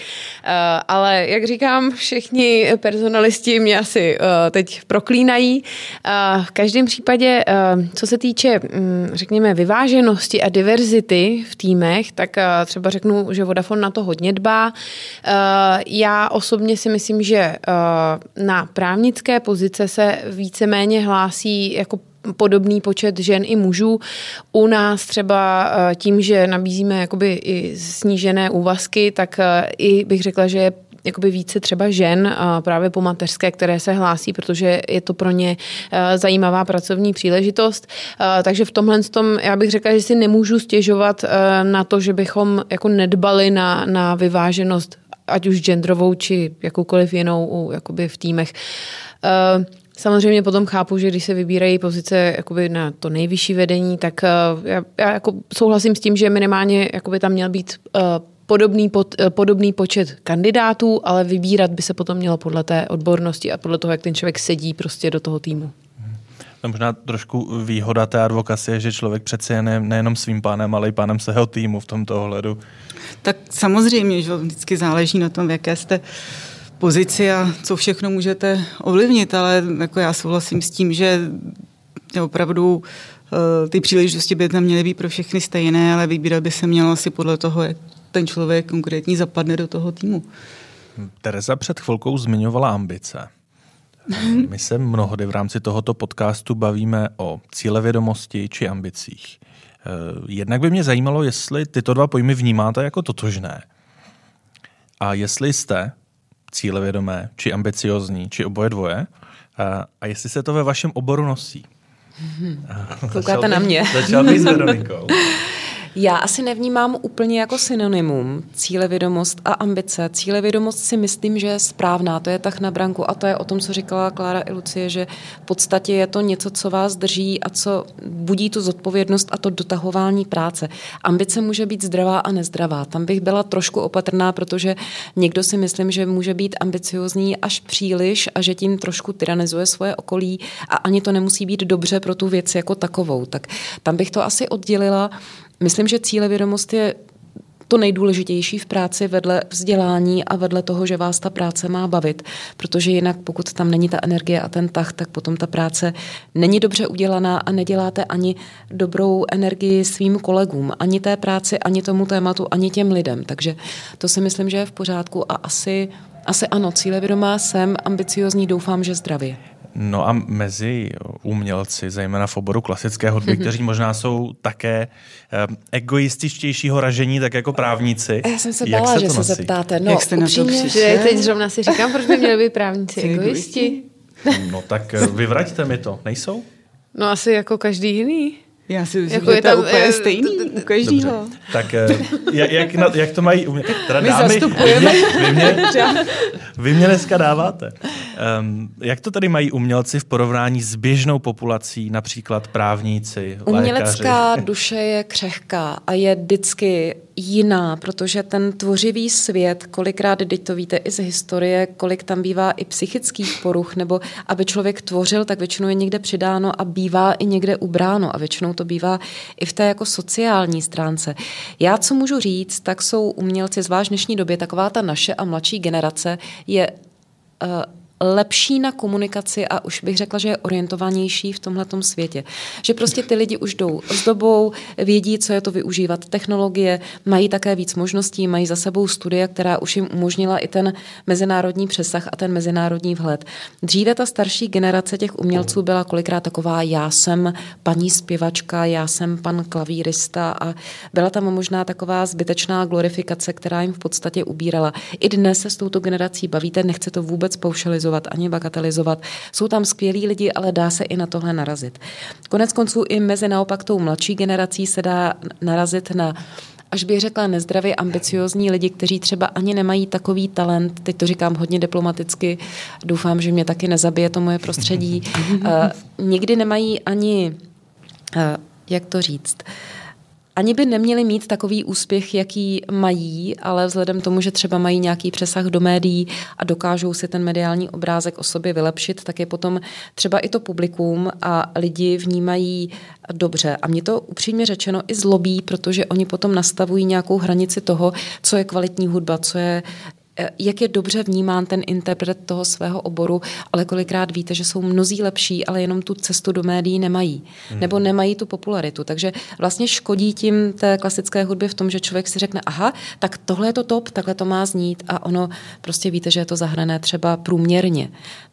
ale jak říkám, všichni personalisti mě asi uh, teď proklínají. Uh, v každém případě, uh, co se týče, um, řekněme, vyváženosti a diverzity v týmech, tak uh, třeba řeknu, že Vodafone na to hodně dbá. Uh, já osobně si myslím, že uh, na právnické pozice se víceméně hlásí jako podobný počet žen i mužů. U nás třeba eh, tím, že nabízíme jakoby i snížené úvazky, tak eh, i bych řekla, že je jakoby více třeba žen a právě po mateřské, které se hlásí, protože je to pro ně eh, zajímavá pracovní příležitost. Eh, Takže v tomhle tom já bych řekla, že si nemůžu stěžovat eh, na to, že bychom jako nedbali na, na vyváženost ať už genderovou, či jakoukoliv jinou jakoby v týmech. Eh, Samozřejmě potom chápu, že když se vybírají pozice jakoby na to nejvyšší vedení, tak eh, já, já jako souhlasím s tím, že minimálně jakoby tam měl být eh, podobný, pod, eh, podobný počet kandidátů, ale vybírat by se potom mělo podle té odbornosti a podle toho, jak ten člověk sedí prostě do toho týmu. To možná trošku výhoda té advokacie, že člověk přece je ne, nejenom svým pánem, ale i pánem svého týmu v tomto ohledu. Tak samozřejmě, že vždycky záleží na tom, v jaké jste pozici a co všechno můžete ovlivnit, ale jako já souhlasím s tím, že opravdu eh, ty příležitosti by tam měly být pro všechny stejné, ale vybírat by se mělo asi podle toho, jak ten člověk konkrétní zapadne do toho týmu. Tereza před chvilkou zmiňovala ambice. My se mnohdy v rámci tohoto podcastu bavíme o cílevědomosti či ambicích. Eh, Jednak by mě zajímalo, jestli tyto dva pojmy vnímáte jako totožné. A jestli jste cílevědomé, či ambiciozní, či oboje dvoje, a, a jestli se to ve vašem oboru nosí. [laughs] Koukáte Začal na mě. Začal bych s Veronikou. [laughs] Já asi nevnímám úplně jako synonymum cílevědomost a ambice. Cílevědomost si myslím, že je správná, to je tak na branku a to je o tom, co říkala Klára i Lucie, že v podstatě je to něco, co vás drží a co budí tu zodpovědnost a to dotahování práce. Ambice může být zdravá a nezdravá. Tam bych byla trošku opatrná, protože někdo si myslím, že může být ambiciozní až příliš a že tím trošku tyranizuje svoje okolí a ani to nemusí být dobře pro tu věc jako takovou. Tak tam bych to asi oddělila. Myslím, že cílevědomost je to nejdůležitější v práci vedle vzdělání a vedle toho, že vás ta práce má bavit, protože jinak pokud tam není ta energie a ten tah, tak potom ta práce není dobře udělaná a neděláte ani dobrou energii svým kolegům, ani té práci, ani tomu tématu, ani těm lidem. Takže to si myslím, že je v pořádku a asi, asi ano, cílevědomá jsem, ambiciozní, doufám, že zdravě. No a mezi umělci, zejména v oboru klasické hudby, [laughs] kteří možná jsou také um, egoističtějšího ražení, tak jako právníci. Já jsem se jak bála, to že se zeptáte. No, Jak jste na to upřímně? Že teď zrovna si říkám, proč by měli být právníci [laughs] egoisti. No tak eh, vyvraťte mi to, nejsou? No asi jako každý jiný. Já si myslím, Jako že je to je úplně eh, stejný u každého. Tak eh, jak, jak, na, jak to mají umě... Teda My dámy, vy zastupujeme. mě, vy, mě, vy mě dneska dáváte. Um, jak to tady mají umělci v porovnání s běžnou populací, například právníci, Umělecká lékaři? duše je křehká a je vždycky jiná, protože ten tvořivý svět, kolikrát, teď to víte i z historie, kolik tam bývá i psychických poruch, nebo aby člověk tvořil, tak většinou je někde přidáno a bývá i někde ubráno a většinou to bývá i v té jako sociální stránce. Já, co můžu říct, tak jsou umělci, zvlášť v dnešní době, taková ta naše a mladší generace je uh, lepší na komunikaci a už bych řekla, že je orientovanější v tomhletom světě. Že prostě ty lidi už jdou s dobou, vědí, co je to využívat technologie, mají také víc možností, mají za sebou studia, která už jim umožnila i ten mezinárodní přesah a ten mezinárodní vhled. Dříve ta starší generace těch umělců byla kolikrát taková, já jsem paní zpěvačka, já jsem pan klavírista a byla tam možná taková zbytečná glorifikace, která jim v podstatě ubírala. I dnes se s touto generací bavíte, nechce to vůbec paušalizovat ani bagatelizovat. Jsou tam skvělí lidi, ale dá se i na tohle narazit. Konec konců i mezi naopak tou mladší generací se dá narazit na až bych řekla nezdravě ambiciozní lidi, kteří třeba ani nemají takový talent, teď to říkám hodně diplomaticky, doufám, že mě taky nezabije to moje prostředí, uh, [laughs] nikdy nemají ani, uh, jak to říct, ani by neměli mít takový úspěch, jaký mají, ale vzhledem tomu, že třeba mají nějaký přesah do médií a dokážou si ten mediální obrázek o sobě vylepšit, tak je potom třeba i to publikum a lidi vnímají dobře. A mě to upřímně řečeno i zlobí, protože oni potom nastavují nějakou hranici toho, co je kvalitní hudba, co je jak je dobře vnímán ten interpret toho svého oboru, ale kolikrát víte, že jsou mnozí lepší, ale jenom tu cestu do médií nemají. Hmm. Nebo nemají tu popularitu. Takže vlastně škodí tím té klasické hudbě v tom, že člověk si řekne, aha, tak tohle je to top, takhle to má znít a ono prostě víte, že je to zahrané třeba průměrně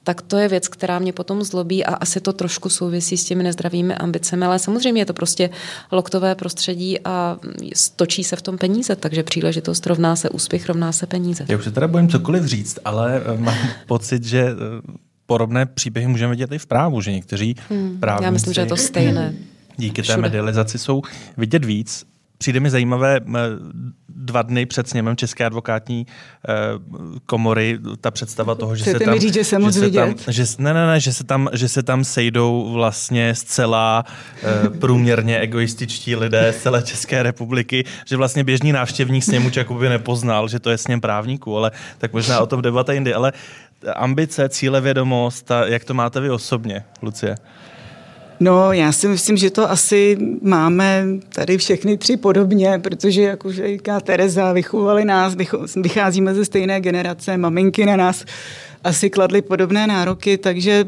tak to je věc, která mě potom zlobí a asi to trošku souvisí s těmi nezdravými ambicemi, ale samozřejmě je to prostě loktové prostředí a stočí se v tom peníze, takže příležitost rovná se úspěch, rovná se peníze. Já už se teda bojím cokoliv říct, ale eh, mám [laughs] pocit, že eh, podobné příběhy můžeme vidět i v právu, že někteří hmm, právníci... Já myslím, že je to stejné. Díky té medializaci jsou vidět víc. Přijde mi zajímavé dva dny před sněmem České advokátní eh, komory ta představa toho, že Chcete se tam... Říct, že se moc že se tam, že, ne, ne, ne, že se tam, že se tam sejdou vlastně zcela eh, průměrně egoističtí lidé z celé České republiky, že vlastně běžný návštěvník sněmu by nepoznal, že to je sněm právníků, ale tak možná o tom debata jindy, ale ambice, cílevědomost, a jak to máte vy osobně, Lucie? No, já si myslím, že to asi máme tady všechny tři podobně, protože, jak už říká Tereza, vychovali nás, vycházíme ze stejné generace, maminky na nás asi kladly podobné nároky, takže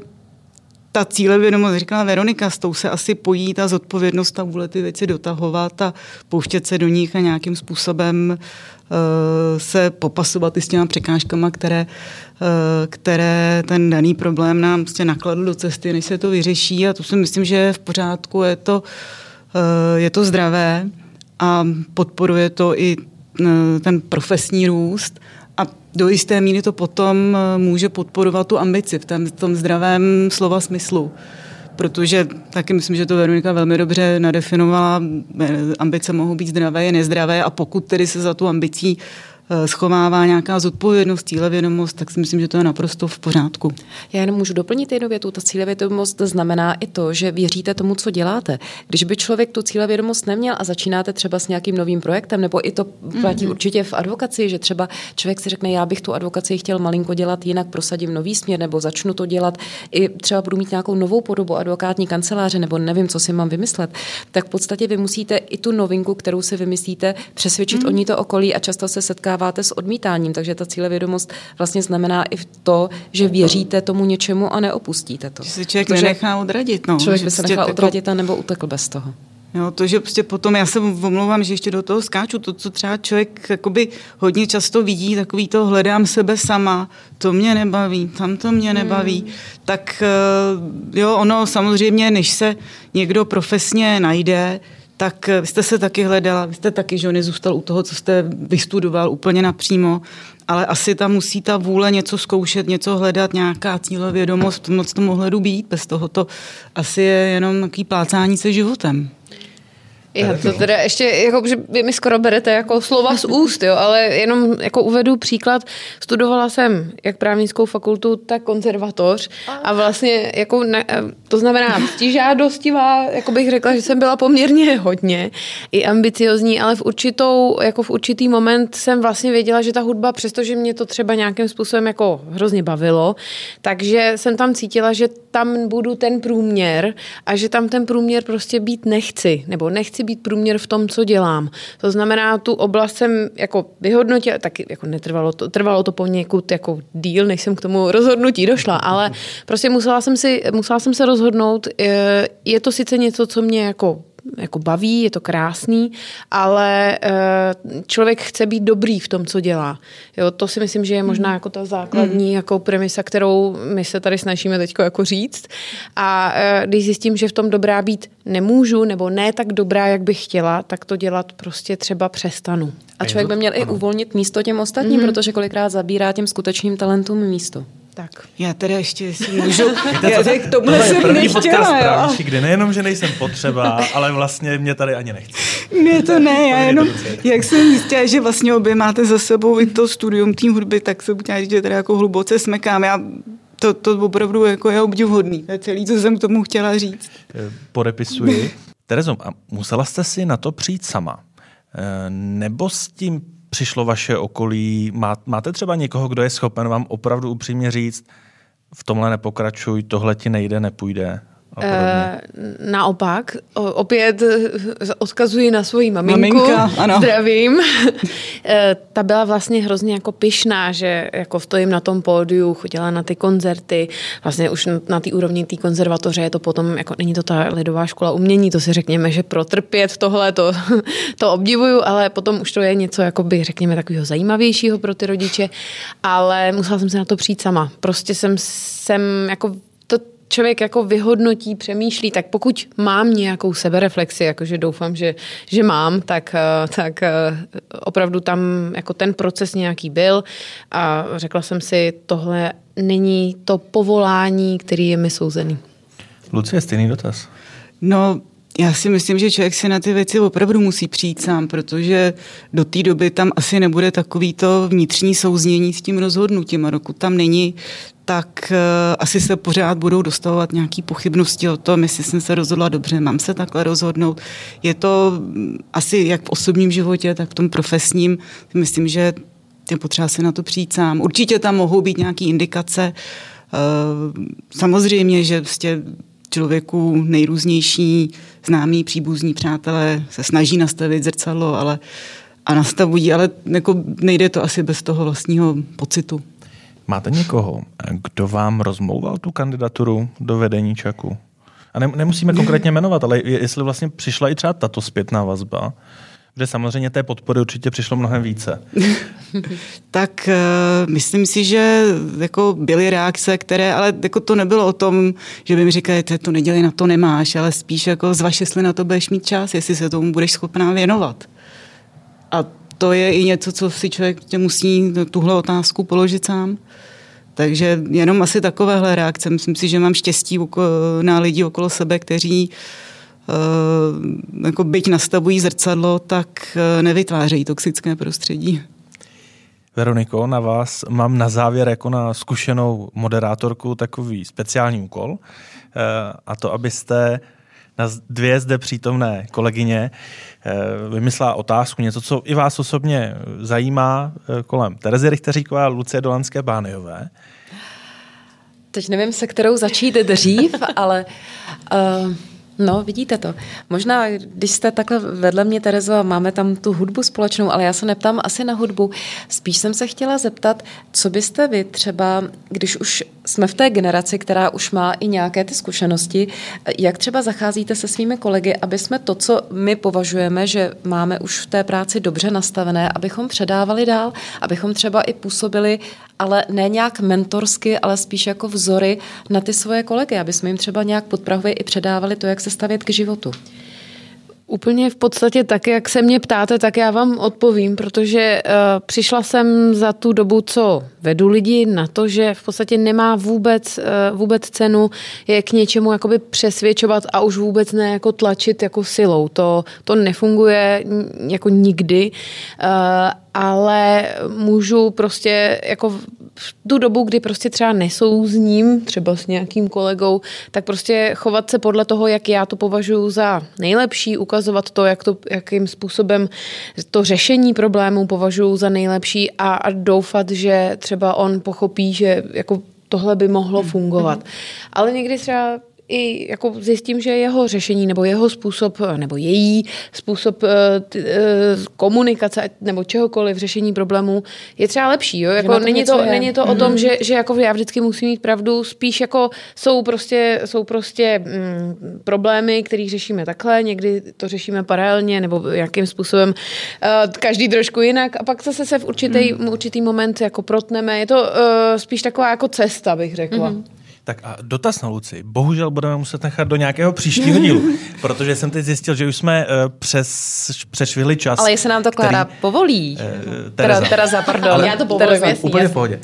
ta cílevědomost, říkala Veronika, s tou se asi pojí ta zodpovědnost a vůle ty věci dotahovat a pouštět se do nich a nějakým způsobem uh, se popasovat i s těma překážkama, které, uh, které ten daný problém nám prostě nakladl do cesty, než se to vyřeší. A to si myslím, že je v pořádku, je to, uh, je to zdravé a podporuje to i ten profesní růst do jisté míry to potom eh, může podporovat tu ambici v tom, v tom zdravém slova smyslu. Protože taky myslím, že to Veronika velmi dobře nadefinovala. Eh, ambice mohou být zdravé nezdravé a pokud tedy se za tu ambicí schovává nějaká zodpovědnost, cílevědomost, tak si myslím, že to je naprosto v pořádku. Já jenom můžu doplnit jednu větu. Ta cílevědomost znamená i to, že věříte tomu, co děláte. Když by člověk tu cílevědomost neměl a začínáte třeba s nějakým novým projektem, nebo i to platí mm-hmm. určitě v advokaci, že třeba člověk si řekne, já bych tu advokaci chtěl malinko dělat, jinak prosadím nový směr, nebo začnu to dělat, i třeba budu mít nějakou novou podobu advokátní kanceláře, nebo nevím, co si mám vymyslet, tak v podstatě vy musíte i tu novinku, kterou si vymyslíte, přesvědčit mm-hmm. o ní to okolí a často se setká setkáváte s odmítáním, takže ta cílevědomost vlastně znamená i v to, že věříte tomu něčemu a neopustíte to. Že se člověk Protože nenechá odradit. No. Člověk by se prostě nechal jako... odradit a nebo utekl bez toho. Jo, to, že prostě potom, já se omlouvám, že ještě do toho skáču, to, co třeba člověk jakoby hodně často vidí, takový to hledám sebe sama, to mě nebaví, tam to mě nebaví, hmm. tak eh, jo, ono samozřejmě, než se někdo profesně najde, tak eh, vy jste se taky hledala, vy jste taky, že nezůstal u toho, co jste vystudoval úplně napřímo, ale asi tam musí ta vůle něco zkoušet, něco hledat, nějaká cílovědomost, moc tomu hledu být, bez toho to asi je jenom takový plácání se životem. Já to teda ještě, jako, že vy mi skoro berete jako slova z úst, jo, ale jenom jako uvedu příklad. Studovala jsem jak právnickou fakultu, tak konzervatoř a vlastně jako ne, to znamená žádostivá, jako bych řekla, že jsem byla poměrně hodně i ambiciozní, ale v určitou, jako v určitý moment jsem vlastně věděla, že ta hudba, přestože mě to třeba nějakým způsobem jako hrozně bavilo, takže jsem tam cítila, že tam budu ten průměr a že tam ten průměr prostě být nechci, nebo nechci být průměr v tom, co dělám. To znamená, tu oblast jsem jako vyhodnotila, taky jako netrvalo to, trvalo to poněkud jako díl, než jsem k tomu rozhodnutí došla, ale prostě musela jsem, si, musela jsem se rozhodnout, je to sice něco, co mě jako jako baví, je to krásný, ale eh, člověk chce být dobrý v tom, co dělá. Jo, to si myslím, že je možná jako ta základní mm. jako premisa, kterou my se tady snažíme teď jako říct. A eh, když zjistím, že v tom dobrá být nemůžu, nebo ne tak dobrá, jak bych chtěla, tak to dělat prostě třeba přestanu. A člověk by měl i uvolnit místo těm ostatním, mm-hmm. protože kolikrát zabírá těm skutečným talentům místo. Tak, já teda ještě si můžu, [laughs] já co, k tomuhle jsem první nechtěla, jo. kde nejenom, že nejsem potřeba, [laughs] ale vlastně mě tady ani nechci. Ne, to ne, já jenom, jak jsem zjistila, že vlastně obě máte za sebou i to studium tým hudby, tak se říct, že teda jako hluboce smekám. Já to, to opravdu jako je obdivuhodný. To je celý, co jsem k tomu chtěla říct. Podepisuji. [laughs] Terezo, a musela jste si na to přijít sama? E, nebo s tím přišlo vaše okolí? Máte třeba někoho, kdo je schopen vám opravdu upřímně říct, v tomhle nepokračuj, tohle ti nejde, nepůjde? E, naopak, opět eh, odkazuji na svoji maminku. Maminka, ano. Zdravím. e, ta byla vlastně hrozně jako pyšná, že jako stojím na tom pódiu, chodila na ty koncerty, vlastně už na té úrovni té konzervatoře je to potom, jako není to ta lidová škola umění, to si řekněme, že protrpět tohle, to, to obdivuju, ale potom už to je něco, jako by řekněme, takového zajímavějšího pro ty rodiče, ale musela jsem se na to přijít sama. Prostě jsem, jsem jako člověk jako vyhodnotí, přemýšlí, tak pokud mám nějakou sebereflexi, jakože doufám, že, že mám, tak, eh, tak eh, opravdu tam jako ten proces nějaký byl a řekla jsem si, tohle není to povolání, který je mi souzený. Lucie, stejný dotaz. No, já si myslím, že člověk si na ty věci opravdu musí přijít sám, protože do té doby tam asi nebude takový to vnitřní souznění s tím rozhodnutím. A dokud tam není, tak uh, asi se pořád budou dostavovat nějaké pochybnosti o tom, jestli jsem se rozhodla dobře, mám se takhle rozhodnout. Je to mm, asi jak v osobním životě, tak v tom profesním. Myslím, že je potřeba si na to přijít sám. Určitě tam mohou být nějaké indikace. Uh, samozřejmě, že vlastně člověku nejrůznější známí, příbuzní přátelé se snaží nastavit zrcadlo, ale a nastavují, ale jako nejde to asi bez toho vlastního pocitu. Máte někoho, kdo vám rozmlouval tu kandidaturu do vedení Čaku? A ne, nemusíme [laughs] konkrétně jmenovat, ale jestli vlastně přišla i třeba tato zpětná vazba, že samozřejmě té podpory určitě přišlo mnohem více. [laughs] tak uh, myslím si, že jako byly reakce, které, ale jako to nebylo o tom, že by mi říkali, to nedělej, na to nemáš, ale spíš jako zvaž, jestli na to budeš mít čas, jestli se tomu budeš schopná věnovat. A to je i něco, co si člověk tě musí tuhle otázku položit sám. Takže jenom asi takovéhle reakce. Myslím si, že mám štěstí na lidi okolo sebe, kteří uh, jako byť nastavují zrcadlo, tak uh, nevytvářejí toxické prostředí. Veroniko, na vás mám na závěr jako na zkušenou moderátorku takový speciální úkol eh, a to, abyste na dvě zde přítomné kolegyně vymyslela otázku, něco, co i vás osobně zajímá kolem Terezy Richteříkové a Lucie Dolanské Bániové. Teď nevím, se kterou začít dřív, ale uh, No, vidíte to. Možná, když jste takhle vedle mě, Terezo, a máme tam tu hudbu společnou, ale já se neptám asi na hudbu. Spíš jsem se chtěla zeptat, co byste vy třeba, když už jsme v té generaci, která už má i nějaké ty zkušenosti, jak třeba zacházíte se svými kolegy, aby jsme to, co my považujeme, že máme už v té práci dobře nastavené, abychom předávali dál, abychom třeba i působili, ale ne nějak mentorsky, ale spíš jako vzory na ty svoje kolegy, aby jsme jim třeba nějak podprahově i předávali to, jak se stavět k životu. Úplně v podstatě tak, jak se mě ptáte, tak já vám odpovím, protože uh, přišla jsem za tu dobu, co vedu lidi na to, že v podstatě nemá vůbec, uh, vůbec cenu je k něčemu jakoby přesvědčovat a už vůbec ne jako tlačit jako silou. To, to nefunguje jako nikdy. Uh, ale můžu prostě jako v tu dobu, kdy prostě třeba nesouzním, třeba s nějakým kolegou, tak prostě chovat se podle toho, jak já to považuji za nejlepší, ukazovat to, jak to, jakým způsobem to řešení problémů považuji za nejlepší a, a doufat, že třeba on pochopí, že jako tohle by mohlo fungovat. Ale někdy třeba i jako zjistím, že jeho řešení nebo jeho způsob nebo její způsob uh, uh, komunikace nebo čehokoliv řešení problémů je třeba lepší. Jo? Jako není, to, je. není to mm-hmm. o tom, mhm. že, že jako já vždycky musím mít pravdu, spíš jako jsou prostě, jsou prostě mm, problémy, které řešíme takhle, někdy to řešíme paralelně nebo jakým způsobem uh, každý trošku jinak a pak zase se v určitý, mm. určitý moment jako protneme. Je to uh, spíš taková jako cesta, bych řekla. Mm-hmm. Tak a dotaz na Luci. Bohužel budeme muset nechat do nějakého příštího dílu, [laughs] protože jsem teď zjistil, že už jsme uh, přes, přešvihli čas. Ale jestli nám to Klára který, povolí. Uh, Tereza. Teda, Tereza, pardon. Ale, Já to povolím, Tereza, jasný, Úplně jasný. v pohodě.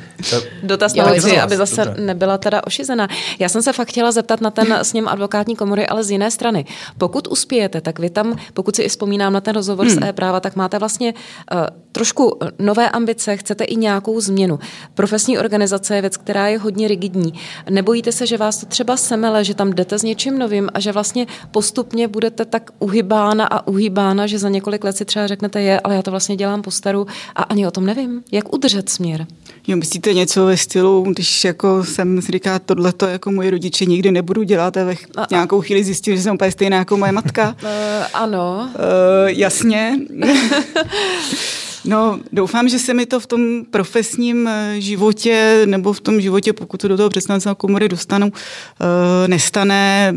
Dotaz na Luci, aby zase dobře. nebyla teda ošizena. Já jsem se fakt chtěla zeptat na ten s ním advokátní komory, ale z jiné strany. Pokud uspějete, tak vy tam, pokud si i vzpomínám na ten rozhovor hmm. z e-práva, tak máte vlastně uh, trošku nové ambice, chcete i nějakou změnu. Profesní organizace je věc, která je hodně rigidní. Nebo nebojíte se, že vás to třeba semele, že tam jdete s něčím novým a že vlastně postupně budete tak uhybána a uhybána, že za několik let si třeba řeknete je, ale já to vlastně dělám po staru a ani o tom nevím. Jak udržet směr? Jo, myslíte něco ve stylu, když jako jsem si říká, tohle to jako moje rodiče nikdy nebudu dělat a ve ch- a, nějakou chvíli zjistil, že jsem úplně stejná jako moje matka? Uh, [laughs] ano. Uh, jasně. [laughs] No, doufám, že se mi to v tom profesním eh, životě nebo v tom životě, pokud to do toho představenstva komory dostanu, eh, nestane.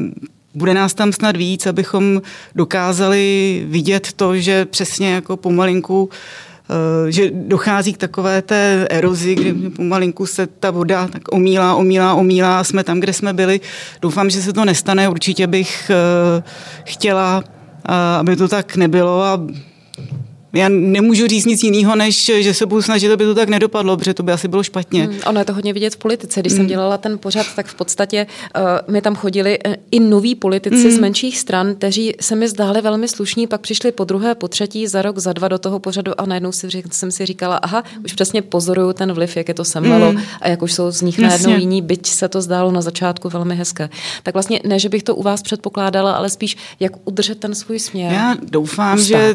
Bude nás tam snad víc, abychom dokázali vidět to, že přesně jako pomalinku eh, že dochází k takové té erozi, kdy pomalinku se ta voda tak omílá, omílá, omílá a jsme tam, kde jsme byli. Doufám, že se to nestane. Určitě bych chtěla, aby to tak nebylo a já nemůžu říct nic jiného, než že se budu snažit, aby to tak nedopadlo, protože to by asi bylo špatně. Hmm, ono je to hodně vidět v politice. Když hmm. jsem dělala ten pořad, tak v podstatě uh, mi tam chodili uh, i noví politici hmm. z menších stran, kteří se mi zdáli velmi slušní, pak přišli po druhé, po třetí, za rok, za dva do toho pořadu a najednou si, jsem si říkala, aha, už přesně pozoruju ten vliv, jak je to semlelo hmm. a jak už jsou z nich najednou jiní, byť se to zdálo na začátku velmi hezké. Tak vlastně ne, že bych to u vás předpokládala, ale spíš, jak udržet ten svůj směr. Já doufám, Ustát. že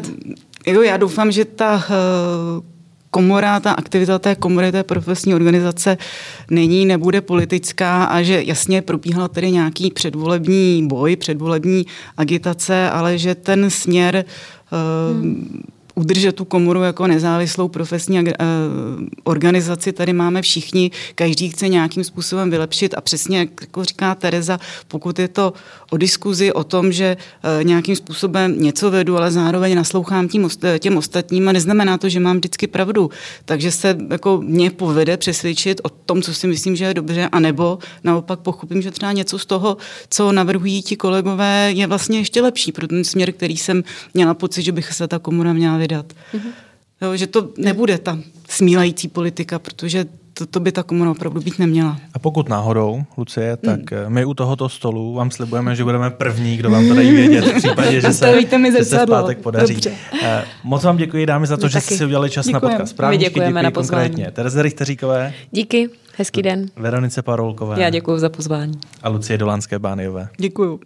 Jo, já doufám, že ta eh, komora, ta aktivita té komory, té profesní organizace není, nebude politická a že jasně probíhal tedy nějaký předvolební boj, předvolební agitace, ale že ten směr hmm. udržet tu komoru jako nezávislou profesní eh, organizaci tady máme všichni, každý chce nějakým způsobem vylepšit a přesně, jak jako říká Tereza, pokud je to o diskuzi o tom, že eh, nějakým způsobem něco vedu, ale zároveň naslouchám tím, těm ostatním a neznamená to, že mám vždycky pravdu. Takže se jako mě povede přesvědčit o tom, co si myslím, že je dobře, anebo naopak pochopím, že třeba něco z toho, co navrhují ti kolegové, je vlastně ještě lepší pro ten směr, který jsem měla pocit, že bych se ta komora měla vydat. Mm-hmm. Jo, že to nebude ta smílající politika, protože to, to by ta komora opravdu být neměla. A pokud náhodou, Lucie, tak mm. my u tohoto stolu vám slibujeme, že budeme první, kdo vám to dají vědět v případě, že [laughs] se, mi že se v pátek podaří. Dobře. Eh, moc vám děkuji, dámy, za to, My že jste si udělali čas Děkujem. na podcast. Právě děkujeme děkuji na pozvání. konkrétně. Tereze Richteříkové. Díky, hezký den. Veronice Parolkové. Já děkuji za pozvání. A Lucie Dolánské Bániové. Děkuju.